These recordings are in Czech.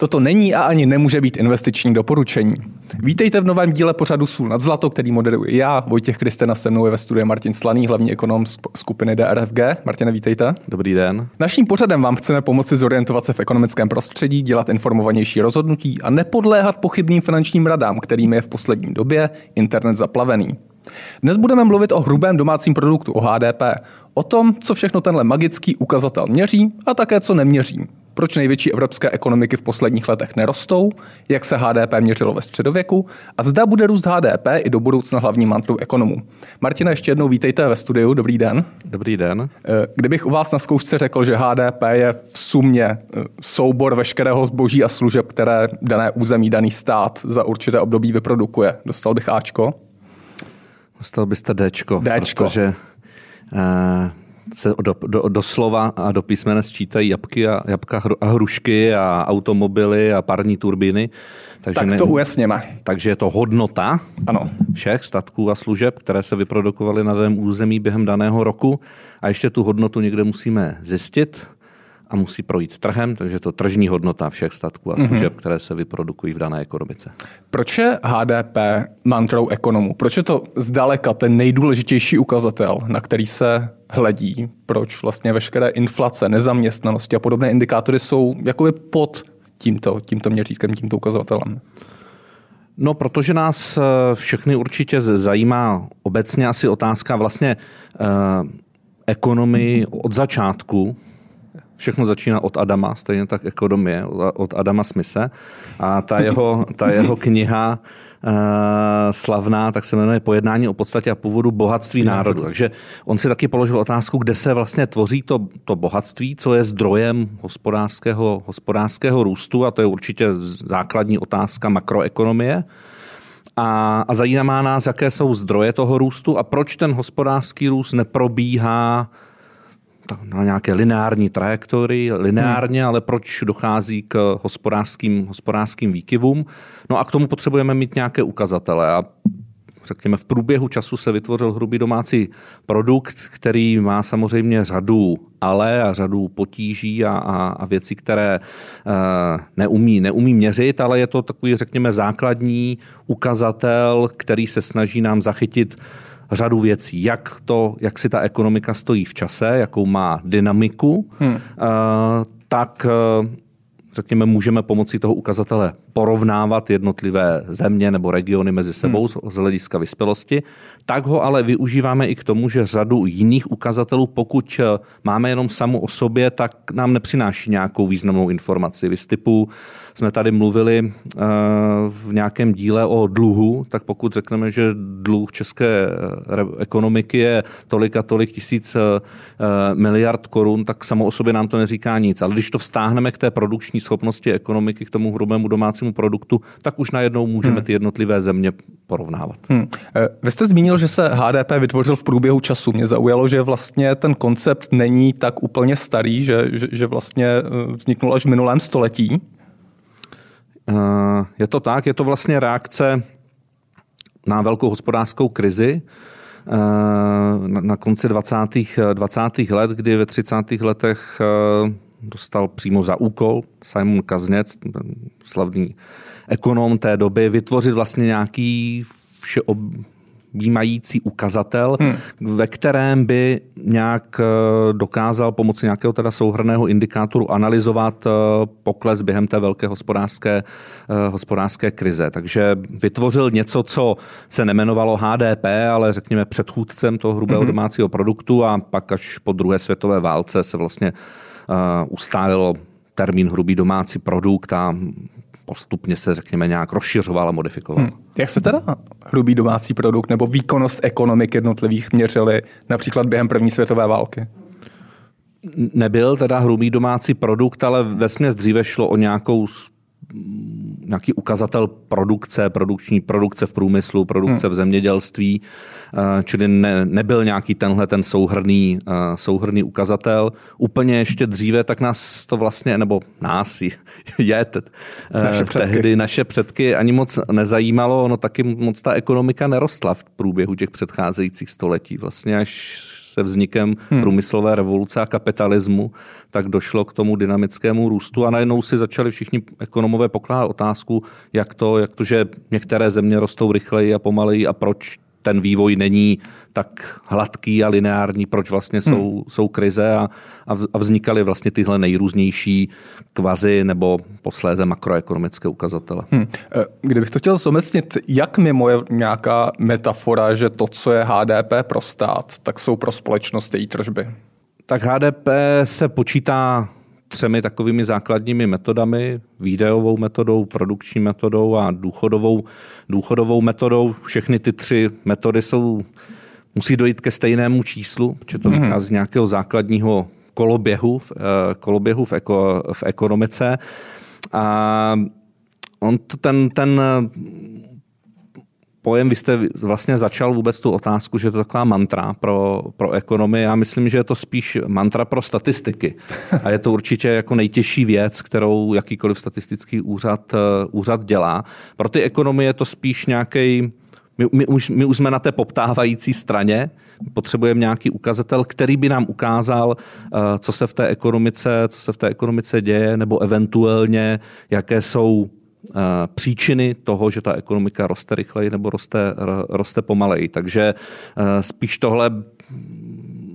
Toto není a ani nemůže být investiční doporučení. Vítejte v novém díle pořadu Sůl nad zlato, který moderuji já, Vojtěch Kristena, se mnou je ve studiu Martin Slaný, hlavní ekonom skupiny DRFG. Martine, vítejte. Dobrý den. Naším pořadem vám chceme pomoci zorientovat se v ekonomickém prostředí, dělat informovanější rozhodnutí a nepodléhat pochybným finančním radám, kterými je v poslední době internet zaplavený. Dnes budeme mluvit o hrubém domácím produktu, o HDP, o tom, co všechno tenhle magický ukazatel měří a také co neměří. Proč největší evropské ekonomiky v posledních letech nerostou, jak se HDP měřilo ve středověku a zda bude růst HDP i do budoucna hlavní mantrou ekonomů. Martina, ještě jednou vítejte ve studiu. Dobrý den. Dobrý den. Eh, kdybych u vás na zkoušce řekl, že HDP je v sumě eh, soubor veškerého zboží a služeb, které dané území, daný stát za určité období vyprodukuje, dostal bych Ačko? Dostal byste Dčko. Dčko. Protože uh, se do, do, do slova a do písmene sčítají jabky a, jabka a hrušky a automobily a parní turbíny. Takže tak to ne, ujasněme. Takže je to hodnota ano. všech statků a služeb, které se vyprodukovaly na daném území během daného roku. A ještě tu hodnotu někde musíme zjistit a musí projít trhem, takže to tržní hodnota všech statků a mhm. služeb, mm-hmm. které se vyprodukují v dané ekonomice. Proč je HDP mantrou ekonomů? Proč je to zdaleka ten nejdůležitější ukazatel, na který se hledí? Proč vlastně veškeré inflace, nezaměstnanosti a podobné indikátory jsou jakoby pod tímto, tímto měřítkem, tímto ukazatelem? No, protože nás eh, všechny určitě zajímá obecně asi otázka vlastně eh, ekonomii od začátku, všechno začíná od Adama, stejně tak ekonomie, od Adama Smise. A ta jeho, ta jeho kniha uh, slavná, tak se jmenuje Pojednání o podstatě a původu bohatství národu. Takže on si taky položil otázku, kde se vlastně tvoří to, to bohatství, co je zdrojem hospodářského, hospodářského růstu a to je určitě základní otázka makroekonomie. A, a zajímá nás, jaké jsou zdroje toho růstu a proč ten hospodářský růst neprobíhá na nějaké lineární trajektorii, lineárně, hmm. ale proč dochází k hospodářským, hospodářským výkyvům. No a k tomu potřebujeme mít nějaké ukazatele. A řekněme, v průběhu času se vytvořil hrubý domácí produkt, který má samozřejmě řadu ale a řadu potíží a, a, a věcí, které uh, neumí, neumí měřit, ale je to takový, řekněme, základní ukazatel, který se snaží nám zachytit řadu věcí, jak, to, jak si ta ekonomika stojí v čase, jakou má dynamiku, hmm. uh, tak uh, řekněme, můžeme pomocí toho ukazatele porovnávat jednotlivé země nebo regiony mezi sebou hmm. z hlediska vyspělosti, tak ho ale využíváme i k tomu, že řadu jiných ukazatelů, pokud eh, máme jenom samu o sobě, tak nám nepřináší nějakou významnou informaci. Vy z typu jsme tady mluvili eh, v nějakém díle o dluhu, tak pokud řekneme, že dluh české eh, ekonomiky je tolik a tolik tisíc miliard korun, tak samo o sobě nám to neříká nic. Ale když to vztáhneme k té produkční schopnosti ekonomiky, k tomu hrubému domácímu domácímu produktu, tak už najednou můžeme hmm. ty jednotlivé země porovnávat. Hmm. Eh, vy jste zmínil, že se HDP vytvořil v průběhu času. Mě zaujalo, že vlastně ten koncept není tak úplně starý, že, že, že vlastně eh, vzniknul až v minulém století. Eh, je to tak, je to vlastně reakce na velkou hospodářskou krizi, na konci 20. 20. let, kdy ve 30. letech dostal přímo za úkol Simon Kazněc, slavný ekonom té doby, vytvořit vlastně nějaký všeobjímající ukazatel, hmm. ve kterém by nějak eh, dokázal pomocí nějakého teda souhrného indikátoru analyzovat eh, pokles během té velké hospodářské, eh, hospodářské krize. Takže vytvořil něco, co se nemenovalo HDP, ale řekněme předchůdcem toho hrubého hmm. domácího produktu a pak až po druhé světové válce se vlastně ustálilo termín hrubý domácí produkt a postupně se, řekněme, nějak rozšiřoval a modifikoval. Hmm. Jak se teda hrubý domácí produkt nebo výkonnost ekonomik jednotlivých měřili například během první světové války? Nebyl teda hrubý domácí produkt, ale ve dříve šlo o nějakou nějaký ukazatel produkce, produkční produkce v průmyslu, produkce hmm. v zemědělství, eh, čili ne, nebyl nějaký tenhle ten souhrný, eh, souhrný ukazatel. Úplně ještě dříve, tak nás to vlastně, nebo nás je eh, naše předky. tehdy naše předky ani moc nezajímalo, no taky moc ta ekonomika nerostla v průběhu těch předcházejících století. Vlastně až se vznikem hmm. průmyslové revoluce a kapitalismu, tak došlo k tomu dynamickému růstu a najednou si začali všichni ekonomové pokládat otázku, jak to, jak to, že některé země rostou rychleji a pomaleji a proč ten vývoj není tak hladký a lineární, proč vlastně jsou, hmm. jsou krize a, a vznikaly vlastně tyhle nejrůznější kvazy nebo posléze makroekonomické ukazatele. Hmm. Kdybych to chtěl zomecnit, jak mimo je nějaká metafora, že to, co je HDP pro stát, tak jsou pro společnost její tržby? Tak HDP se počítá třemi takovými základními metodami, výdajovou metodou, produkční metodou a důchodovou, důchodovou metodou. Všechny ty tři metody jsou, musí dojít ke stejnému číslu, protože to mhm. vychází z nějakého základního koloběhu, eh, koloběhu v, eko, v ekonomice. A on ten, ten pojem, vy jste vlastně začal vůbec tu otázku, že je to taková mantra pro, pro ekonomii. Já myslím, že je to spíš mantra pro statistiky. A je to určitě jako nejtěžší věc, kterou jakýkoliv statistický úřad, eh, úřad dělá. Pro ty ekonomie je to spíš nějaký my, my, už, my už jsme na té poptávající straně, potřebujeme nějaký ukazatel, který by nám ukázal, eh, co se v té ekonomice, co se v té ekonomice děje, nebo eventuálně, jaké jsou příčiny toho, že ta ekonomika roste rychleji nebo roste, roste pomaleji. Takže eh, spíš tohle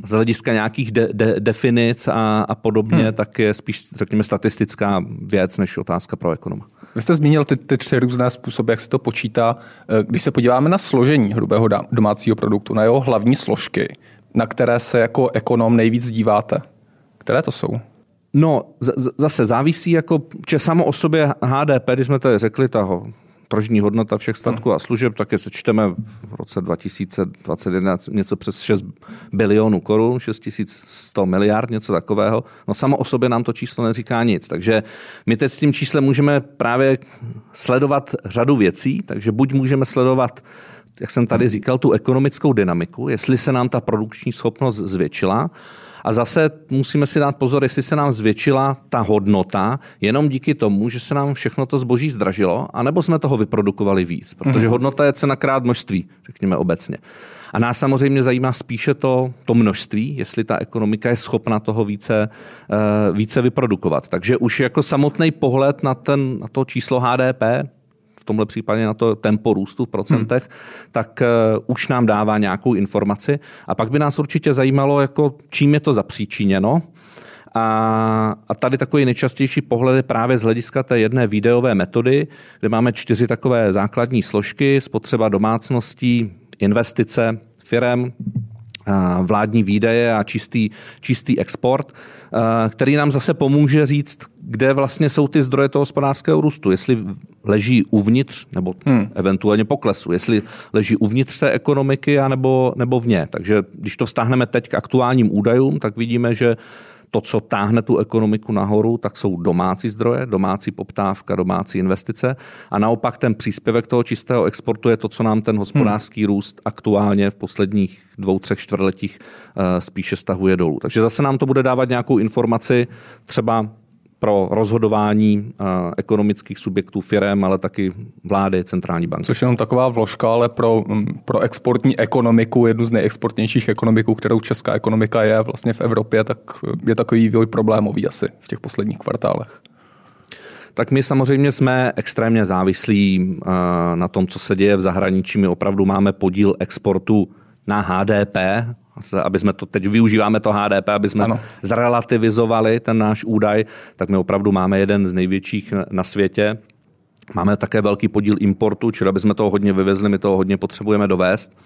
z hlediska nějakých de, de, definic a, a podobně, hmm. tak je spíš, řekněme, statistická věc než otázka pro ekonoma. Vy jste zmínil ty, ty tři různé způsoby, jak se to počítá. Eh, když se podíváme na složení hrubého domácího produktu, na jeho hlavní složky, na které se jako ekonom nejvíc díváte, které to jsou? No, z- zase závisí jako, že samo o sobě HDP, když jsme to řekli, toho tržní hodnota všech statků a služeb, tak je sečteme v roce 2021 něco přes 6 bilionů korun, 6100 miliard, něco takového. No samo o sobě nám to číslo neříká nic. Takže my teď s tím číslem můžeme právě sledovat řadu věcí, takže buď můžeme sledovat jak jsem tady říkal, tu ekonomickou dynamiku, jestli se nám ta produkční schopnost zvětšila, a zase musíme si dát pozor, jestli se nám zvětšila ta hodnota jenom díky tomu, že se nám všechno to zboží zdražilo, anebo jsme toho vyprodukovali víc. Protože mhm. hodnota je cena krát množství, řekněme obecně. A nás samozřejmě zajímá spíše to, to množství, jestli ta ekonomika je schopna toho více, uh, více vyprodukovat. Takže už jako samotný pohled na, ten, na to číslo HDP, v tomhle případě na to tempo růstu v procentech, hmm. tak uh, už nám dává nějakou informaci. A pak by nás určitě zajímalo, jako čím je to zapříčiněno. A, a tady takový nejčastější pohled je právě z hlediska té jedné videové metody, kde máme čtyři takové základní složky, spotřeba domácností, investice, firem, vládní výdaje a čistý, čistý export, který nám zase pomůže říct, kde vlastně jsou ty zdroje toho hospodářského růstu. Jestli leží uvnitř, nebo hmm. eventuálně poklesu, jestli leží uvnitř té ekonomiky, anebo, nebo vně. Takže když to vztáhneme teď k aktuálním údajům, tak vidíme, že to, co táhne tu ekonomiku nahoru, tak jsou domácí zdroje, domácí poptávka, domácí investice a naopak ten příspěvek toho čistého exportu je to, co nám ten hospodářský hmm. růst aktuálně v posledních dvou, třech čtvrtletích eh, spíše stahuje dolů. Takže zase nám to bude dávat nějakou informaci třeba pro rozhodování eh, ekonomických subjektů, firm, ale taky vlády, centrální banky. Což je jenom taková vložka, ale pro, mm, pro exportní ekonomiku, jednu z nejexportnějších ekonomiků, kterou česká ekonomika je vlastně v Evropě, tak je takový vývoj problémový asi v těch posledních kvartálech. Tak my samozřejmě jsme extrémně závislí eh, na tom, co se děje v zahraničí. My opravdu máme podíl exportu na HDP aby jsme to teď využíváme to HDP, aby jsme ano. zrelativizovali ten náš údaj, tak my opravdu máme jeden z největších na světě. Máme také velký podíl importu, čili aby jsme toho hodně vyvezli, my toho hodně potřebujeme dovést.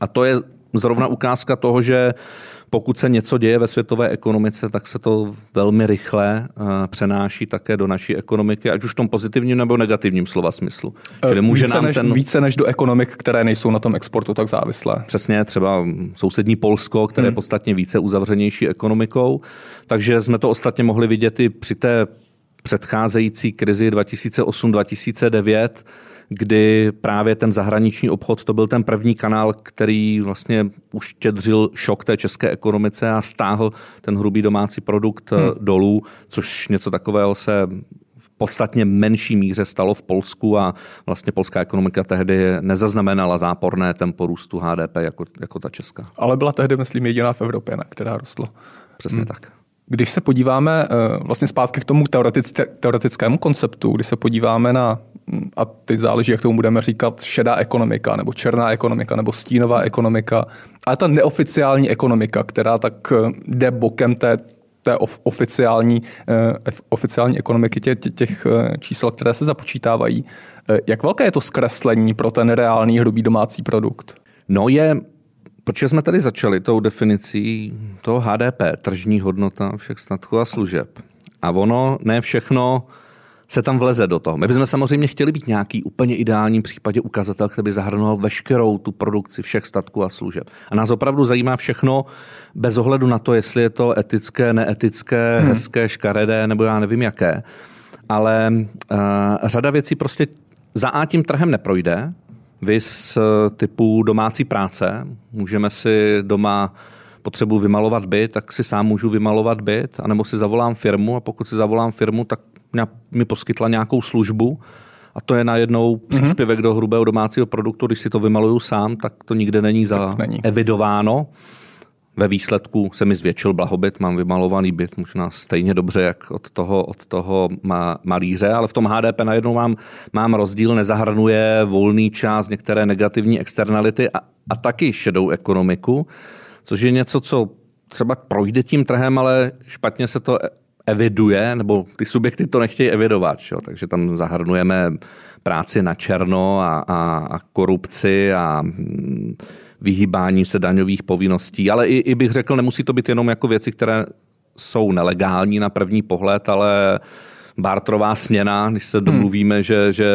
A to je zrovna ukázka toho, že pokud se něco děje ve světové ekonomice, tak se to velmi rychle uh, přenáší také do naší ekonomiky, ať už v tom pozitivním nebo negativním slova smyslu. Eh, Čili může více, nám než, ten... více než do ekonomik, které nejsou na tom exportu tak závislé. Přesně, třeba sousední Polsko, které hmm. je podstatně více uzavřenější ekonomikou. Takže jsme to ostatně mohli vidět i při té předcházející krizi 2008-2009, kdy právě ten zahraniční obchod to byl ten první kanál, který vlastně uštědřil šok té české ekonomice a stáhl ten hrubý domácí produkt hmm. dolů, což něco takového se v podstatně menší míře stalo v Polsku a vlastně polská ekonomika tehdy nezaznamenala záporné tempo růstu HDP jako, jako ta česká. Ale byla tehdy, myslím, jediná v Evropě, na která rostla. Přesně hmm. tak. Když se podíváme eh, vlastně zpátky k tomu teoretickému konceptu, když se podíváme na, a teď záleží, jak tomu budeme říkat, šedá ekonomika, nebo černá ekonomika, nebo stínová ekonomika, ale ta neoficiální ekonomika, která tak eh, jde bokem té, té oficiální, eh, oficiální ekonomiky těch, těch čísel, které se započítávají. Jak velké je to zkreslení pro ten reálný hrubý domácí produkt? No je Protože jsme tady začali tou definicí toho HDP, tržní hodnota všech statků a služeb. A ono, ne všechno se tam vleze do toho. My bychom samozřejmě chtěli být nějaký úplně ideální případě ukazatel, který by zahrnoval veškerou tu produkci všech statků a služeb. A nás opravdu zajímá všechno bez ohledu na to, jestli je to etické, neetické, hmm. hezké, škaredé nebo já nevím jaké. Ale uh, řada věcí prostě za A tím trhem neprojde, Vys eh, typu domácí práce. Můžeme si doma potřebu vymalovat byt, tak si sám můžu vymalovat byt, anebo si zavolám firmu a pokud si zavolám firmu, tak mi poskytla nějakou službu a to je najednou mhm. příspěvek mm-hmm. do hrubého domácího produktu. Když si to vymaluju sám, tak to nikde není zaevidováno. Ve výsledku se mi zvětšil blahobyt, mám vymalovaný byt, možná stejně dobře, jak od toho, od toho malíře, ale v tom HDP najednou mám, mám rozdíl, nezahrnuje volný čas, některé negativní externality a, a taky šedou ekonomiku, což je něco, co třeba projde tím trhem, ale špatně se to eviduje, nebo ty subjekty to nechtějí evidovat, čo? takže tam zahrnujeme práci na černo a, a, a korupci a vyhýbání se daňových povinností, ale i, i bych řekl, nemusí to být jenom jako věci, které jsou nelegální na první pohled, ale bartrová směna, když se hmm. domluvíme, hmm. že, že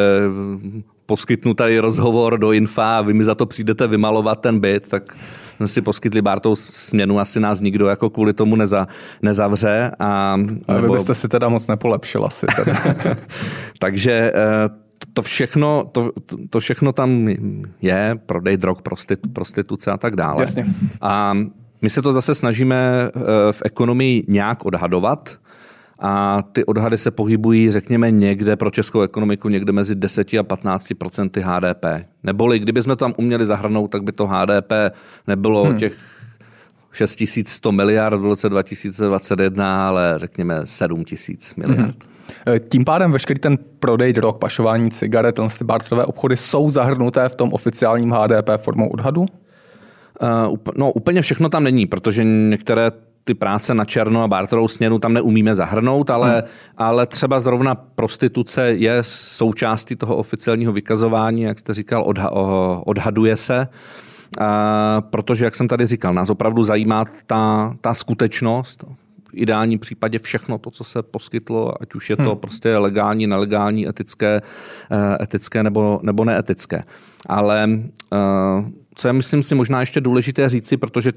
poskytnu tady rozhovor do Infa a vy mi za to přijdete vymalovat ten byt, tak si poskytli Bartou směnu, asi nás nikdo jako kvůli tomu neza, nezavře. A, nebo... vy byste si teda moc nepolepšil asi. Teda. Takže eh, to všechno, to, to všechno tam je, prodej drog, prostitu, prostituce a tak dále. Jasně. A my se to zase snažíme eh, v ekonomii nějak odhadovat a ty odhady se pohybují, řekněme, někde pro českou ekonomiku někde mezi 10 a 15 procenty HDP. Neboli kdybychom to tam uměli zahrnout, tak by to HDP nebylo hmm. těch 6100 miliard v roce 2021, ale řekněme 7000 miliard. Hmm. Tím pádem veškerý ten prodej drog, pašování cigaret, ty barterové obchody jsou zahrnuté v tom oficiálním HDP formou odhadu? Uh, no úplně všechno tam není, protože některé ty práce na černo a barterovou směnu tam neumíme zahrnout, ale, hmm. ale třeba zrovna prostituce je součástí toho oficiálního vykazování, jak jste říkal, odha, odhaduje se. Uh, protože, jak jsem tady říkal, nás opravdu zajímá ta, ta skutečnost, ideálním případě všechno to, co se poskytlo, ať už je to hmm. prostě legální, nelegální, etické, eh, etické nebo, nebo neetické. Ale eh, co je, myslím si, možná ještě důležité říci, protože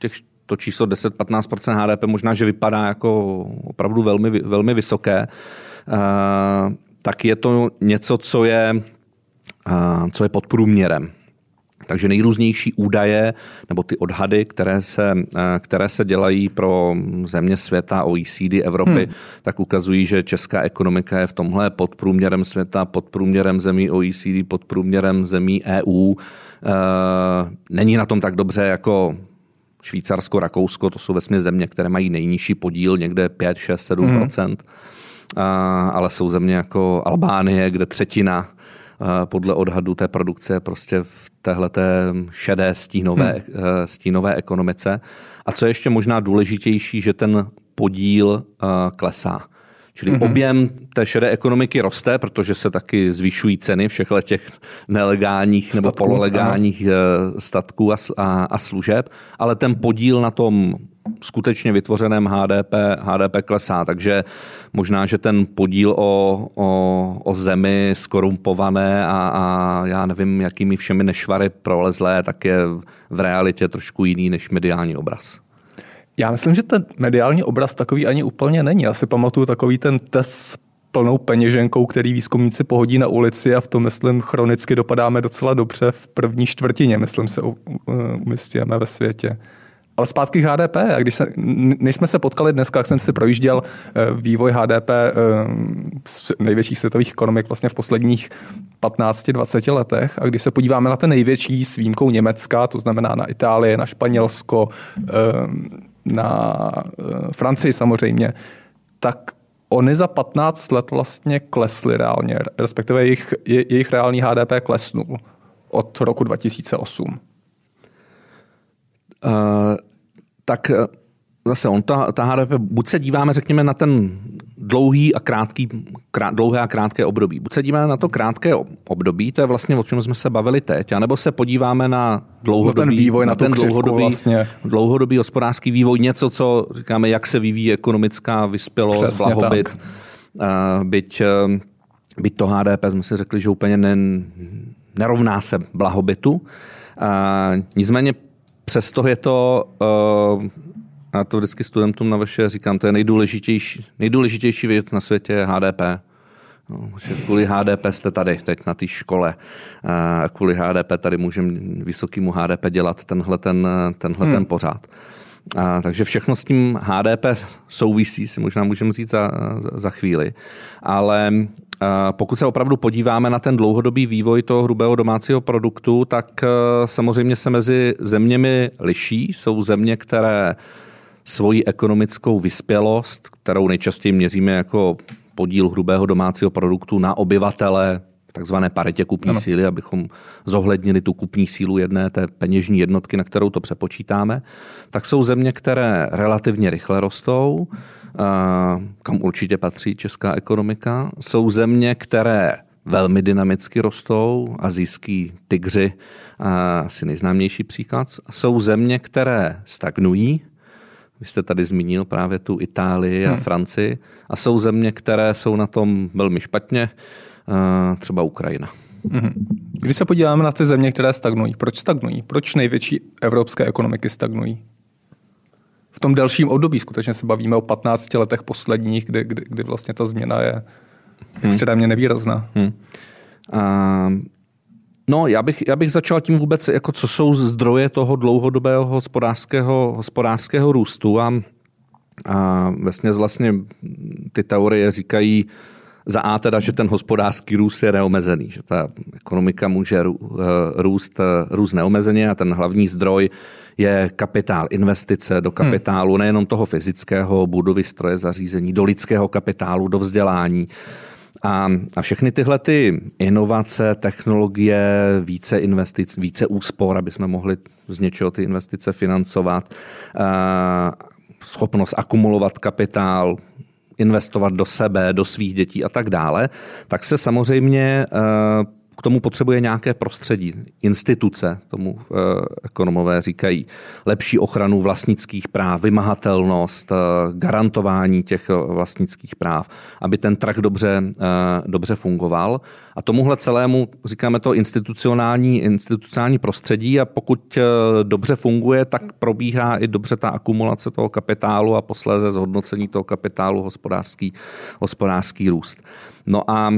těch to číslo 10-15% HDP možná, že vypadá jako opravdu velmi, velmi vysoké, eh, tak je to něco, co je, co je pod průměrem. Takže nejrůznější údaje nebo ty odhady, které se, eh, které se dělají pro země světa, OECD, Evropy, hmm. tak ukazují, že česká ekonomika je v tomhle pod průměrem světa, pod průměrem zemí OECD, pod průměrem zemí EU. Eh, není na tom tak dobře jako Švýcarsko, Rakousko, to jsou vlastně země, které mají nejnižší podíl, někde 5, 6, 7 hmm. ale jsou země jako Albánie, kde třetina podle odhadu té produkce prostě v téhle šedé stínové, hmm. Eh, stínové ekonomice. A co je ještě možná důležitější, že ten podíl eh, klesá. Čili mm-hmm. objem té šedé ekonomiky roste, protože se taky zvyšují ceny všech těch nelegálních Statku, nebo pololegálních aha. statků a, a, a služeb, ale ten podíl na tom skutečně vytvořeném HDP, HDP klesá, takže možná, že ten podíl o, o, o zemi skorumpované a, a já nevím, jakými všemi nešvary prolezlé, tak je v realitě trošku jiný než mediální obraz. Já myslím, že ten mediální obraz takový ani úplně není. Já si pamatuju takový ten test plnou peněženkou, který výzkumníci pohodí na ulici a v tom, myslím, chronicky dopadáme docela dobře v první čtvrtině, myslím se, umistujeme ve světě. Ale zpátky k HDP. A když se, než jsme se potkali dneska, jak jsem si projížděl eh, vývoj HDP eh, z největších světových ekonomik vlastně v posledních 15-20 letech. A když se podíváme na ten největší s výjimkou Německa, to znamená na Itálii, na Španělsko, eh, na Francii samozřejmě, tak oni za 15 let vlastně klesli reálně, respektive jejich, jejich reálný HDP klesnul od roku 2008. Uh, tak eh, zase on, ta, ta HDP, buď se díváme, řekněme, na ten dlouhý a krátký, krát, dlouhé a krátké období. Buď se díváme na to krátké období, to je vlastně o čem jsme se bavili teď, anebo se podíváme na dlouhodobý, na ten vývoj, na, na ten dlouhodobý, vlastně. dlouhodobý hospodářský vývoj, něco, co říkáme, jak se vyvíjí ekonomická vyspělost, Přesně blahobyt. Tak. Uh, byť, uh, byť to HDP jsme si řekli, že úplně ne, nerovná se blahobytu. Uh, nicméně přesto je to, uh, já to vždycky studentům na vaše říkám, to je nejdůležitější, nejdůležitější věc na světě je HDP. No, že kvůli HDP jste tady teď na té škole. A kvůli HDP tady můžeme vysokému HDP dělat tenhle ten, tenhle hmm. ten pořád. A, takže všechno s tím HDP souvisí, si možná můžeme říct za, za, za chvíli. Ale pokud se opravdu podíváme na ten dlouhodobý vývoj toho hrubého domácího produktu, tak e, samozřejmě se mezi zeměmi liší. Jsou země, které svoji ekonomickou vyspělost, kterou nejčastěji měříme jako podíl hrubého domácího produktu na obyvatele, takzvané paritě kupní ano. síly, abychom zohlednili tu kupní sílu jedné té peněžní jednotky, na kterou to přepočítáme, tak jsou země, které relativně rychle rostou, kam určitě patří česká ekonomika. Jsou země, které velmi dynamicky rostou, azijský tygři, asi nejznámější příklad. Jsou země, které stagnují, vy jste tady zmínil právě tu Itálii a hmm. Francii, a jsou země, které jsou na tom velmi špatně, třeba Ukrajina. Hmm. Když se podíváme na ty země, které stagnují, proč stagnují? Proč největší evropské ekonomiky stagnují? v tom delším období. Skutečně se bavíme o 15 letech posledních, kdy, kdy, kdy vlastně ta změna je hmm. extrémně nevýrazná. Hmm. Uh, no, já bych, já bych začal tím vůbec, jako co jsou zdroje toho dlouhodobého hospodářského, hospodářského růstu a, a vlastně, vlastně ty teorie říkají, za A teda, že ten hospodářský růst je neomezený, že ta ekonomika může růst, růst neomezeně a ten hlavní zdroj je kapitál, investice do kapitálu, hmm. nejenom toho fyzického, budovy, stroje, zařízení, do lidského kapitálu, do vzdělání. A, a všechny tyhle ty inovace, technologie, více investic, více úspor, aby jsme mohli z něčeho ty investice financovat, schopnost akumulovat kapitál, investovat do sebe, do svých dětí a tak dále, tak se samozřejmě tomu potřebuje nějaké prostředí, instituce, tomu e, ekonomové říkají, lepší ochranu vlastnických práv, vymahatelnost, e, garantování těch vlastnických práv, aby ten trh dobře, dobře fungoval. A tomuhle celému říkáme to institucionální, institucionální prostředí a pokud dobře funguje, tak probíhá i dobře ta akumulace toho kapitálu a posléze zhodnocení toho kapitálu hospodářský, hospodářský růst. No a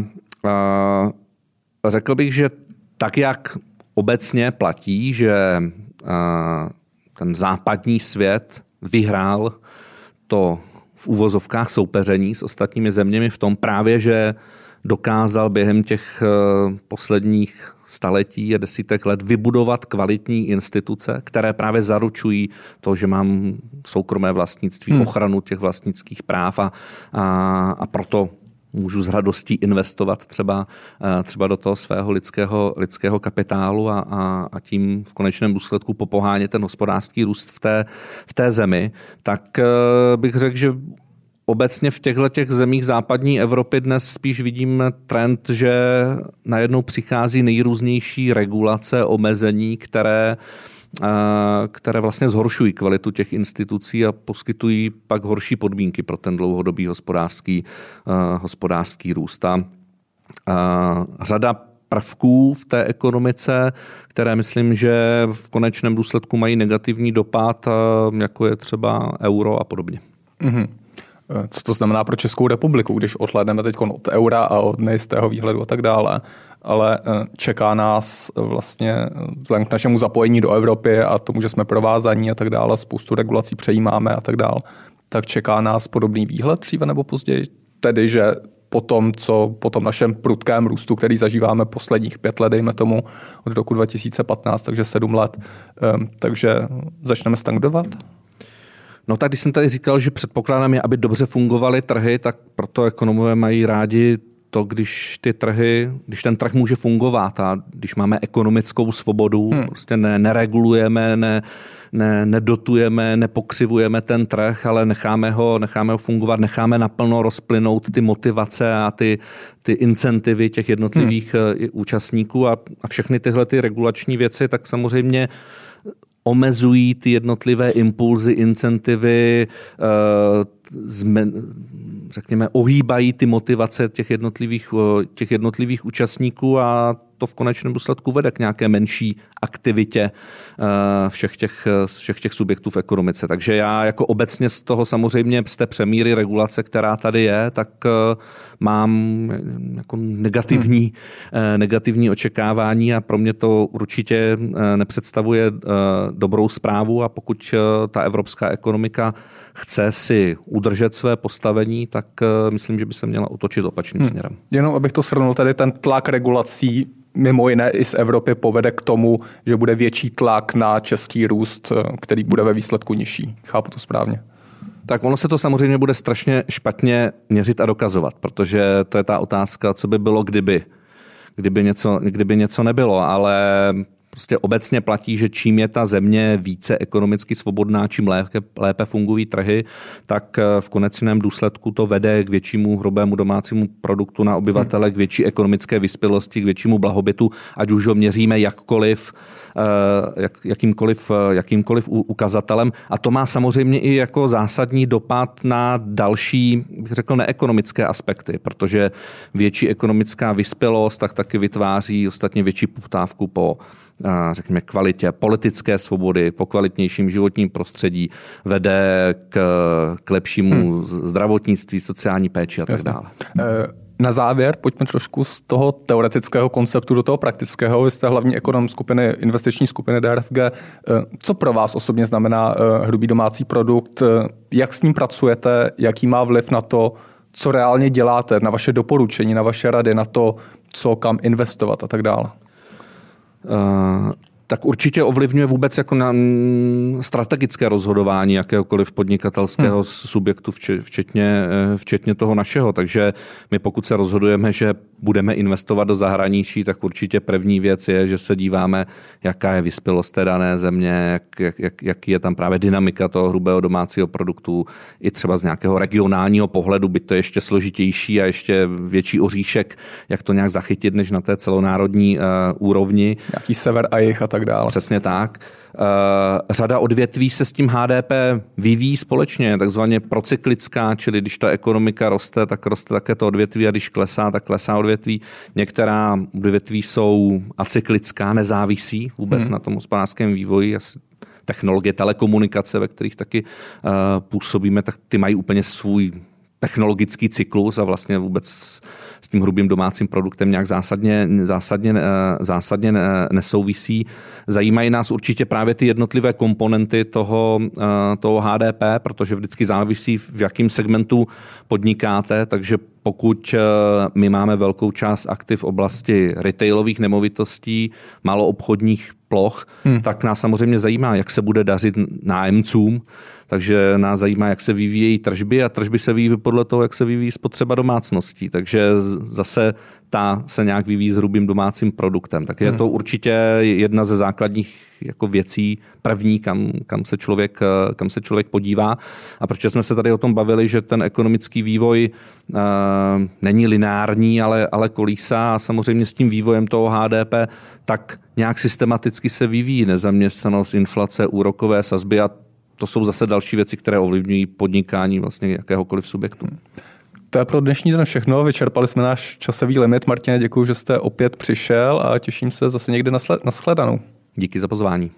Řekl bych, že tak, jak obecně platí, že ten západní svět vyhrál to v úvozovkách soupeření s ostatními zeměmi v tom právě, že dokázal během těch e, posledních staletí a desítek let vybudovat kvalitní instituce, které právě zaručují to, že mám soukromé vlastnictví, hmm. ochranu těch vlastnických práv a, a, a proto můžu s radostí investovat třeba, eh, třeba do toho svého lidského, lidského kapitálu a, a, a tím v konečném důsledku popohánět ten hospodářský růst v té, v té zemi, tak eh, bych řekl, že obecně v těchto těch zemích západní Evropy dnes spíš vidíme trend, že najednou přichází nejrůznější regulace, omezení, které které vlastně zhoršují kvalitu těch institucí a poskytují pak horší podmínky pro ten dlouhodobý hospodářský, hospodářský růst. A řada prvků v té ekonomice, které myslím, že v konečném důsledku mají negativní dopad, jako je třeba euro a podobně. Mm-hmm. Eh, co to znamená pro Českou republiku, když odhlédneme teď od eura a od nejistého výhledu a tak dále. Ale eh, čeká nás vlastně vzhledem k našemu zapojení do Evropy a tomu, že jsme provázaní a tak dále, spoustu regulací přejímáme a tak dále, tak čeká nás podobný výhled dříve nebo později. Tedy, že po tom, co po tom našem prudkém růstu, který zažíváme posledních pět let, dejme tomu od roku 2015, takže sedm let, takže začneme stagnovat? No tak když jsem tady říkal, že předpokládám je, aby dobře fungovaly trhy, tak proto ekonomové mají rádi to, když ty trhy, když ten trh může fungovat a když máme ekonomickou svobodu, hmm. prostě ne, neregulujeme, ne, ne, nedotujeme, nepokřivujeme ten trh, ale necháme ho, necháme ho fungovat, necháme naplno rozplynout ty motivace a ty, ty incentivy těch jednotlivých hmm. účastníků a, a všechny tyhle ty regulační věci, tak samozřejmě omezují ty jednotlivé impulzy, incentivy, eh, řekněme, ohýbají ty motivace těch jednotlivých, eh, těch jednotlivých účastníků a to v konečném důsledku vede k nějaké menší aktivitě eh, všech těch, všech těch subjektů v ekonomice. Takže já jako obecně z toho samozřejmě z té přemíry regulace, která tady je, tak eh, mám jako negativní, hmm. negativní očekávání a pro mě to určitě nepředstavuje dobrou zprávu a pokud ta evropská ekonomika chce si udržet své postavení, tak myslím, že by se měla otočit opačným hmm. směrem. Jenom abych to shrnul, tady ten tlak regulací mimo jiné i z Evropy povede k tomu, že bude větší tlak na český růst, který bude ve výsledku nižší. Chápu to správně. Tak ono se to samozřejmě bude strašně špatně měřit a dokazovat, protože to je ta otázka, co by bylo, kdyby. Kdyby něco, kdyby něco nebylo, ale prostě obecně platí, že čím je ta země více ekonomicky svobodná, čím lépe, lépe fungují trhy, tak eh, v konečném důsledku to vede k většímu hrubému domácímu produktu na obyvatele, k větší ekonomické vyspělosti, k většímu blahobytu, ať už ho měříme jakkoliv, eh, jak, jakýmkoliv, eh, jakýmkoliv ukazatelem. A to má samozřejmě i jako zásadní dopad na další, bych řekl, neekonomické aspekty, protože větší ekonomická vyspělost tak taky vytváří ostatně větší poptávku po řekněme, kvalitě politické svobody, po kvalitnějším životním prostředí, vede k, k lepšímu hmm. zdravotnictví, sociální péči a tak Jasně. dále. Eh, na závěr pojďme trošku z toho teoretického konceptu do toho praktického. Vy jste hlavní ekonom skupiny, investiční skupiny DRFG. Eh, co pro vás osobně znamená eh, hrubý domácí produkt? Jak s ním pracujete? Jaký má vliv na to, co reálně děláte, na vaše doporučení, na vaše rady, na to, co kam investovat a tak dále? Uh, tak určitě ovlivňuje vůbec jako na strategické rozhodování jakéhokoliv podnikatelského hmm. subjektu, včetně, eh, včetně toho našeho. Takže my pokud se rozhodujeme, že budeme investovat do zahraničí, tak určitě první věc je, že se díváme, jaká je vyspělost té dané země, jak, jak, jak, jaký je tam právě dynamika toho hrubého domácího produktu, i třeba z nějakého regionálního pohledu, by to ještě složitější a ještě větší oříšek, jak to nějak zachytit, než na té celonárodní uh, úrovni. Jaký sever a jich a tak dále. Přesně tak. Uh, řada odvětví se s tím HDP vyvíjí společně, takzvaně procyklická, čili když ta ekonomika roste, tak roste také to odvětví a když klesá, tak klesá odvětví. Některá odvětví jsou acyklická, nezávisí vůbec hmm. na tom hospodářském vývoji, asi technologie telekomunikace, ve kterých taky uh, působíme, tak ty mají úplně svůj technologický cyklus a vlastně vůbec s tím hrubým domácím produktem nějak zásadně, zásadně, eh, zásadně nesouvisí. Zajímají nás určitě právě ty jednotlivé komponenty toho, eh, toho HDP, protože vždycky závisí, v jakém segmentu podnikáte, takže pokud eh, my máme velkou část aktiv v oblasti retailových nemovitostí, maloobchodních ploch, hmm. tak nás samozřejmě zajímá, jak se bude dařit nájemcům, takže nás zajímá, jak se vyvíjejí tržby a tržby se vyvíjí podle toho, jak se vyvíjí spotřeba domácností. Takže zase ta se nějak vyvíjí s hrubým domácím produktem. Tak je hmm. to určitě jedna ze základních jako věcí první, kam, kam, se člověk, kam se člověk podívá. A proč jsme se tady o tom bavili, že ten ekonomický vývoj uh, není lineární, ale, ale kolísá a samozřejmě s tím vývojem toho HDP tak nějak systematicky se vyvíjí nezaměstnanost, inflace, úrokové sazby a to jsou zase další věci, které ovlivňují podnikání vlastně jakéhokoliv subjektu. Hmm. To je pro dnešní den všechno. Vyčerpali jsme náš časový limit. Martine, děkuji, že jste opět přišel a těším se zase někde na shledanou. Díky za pozvání.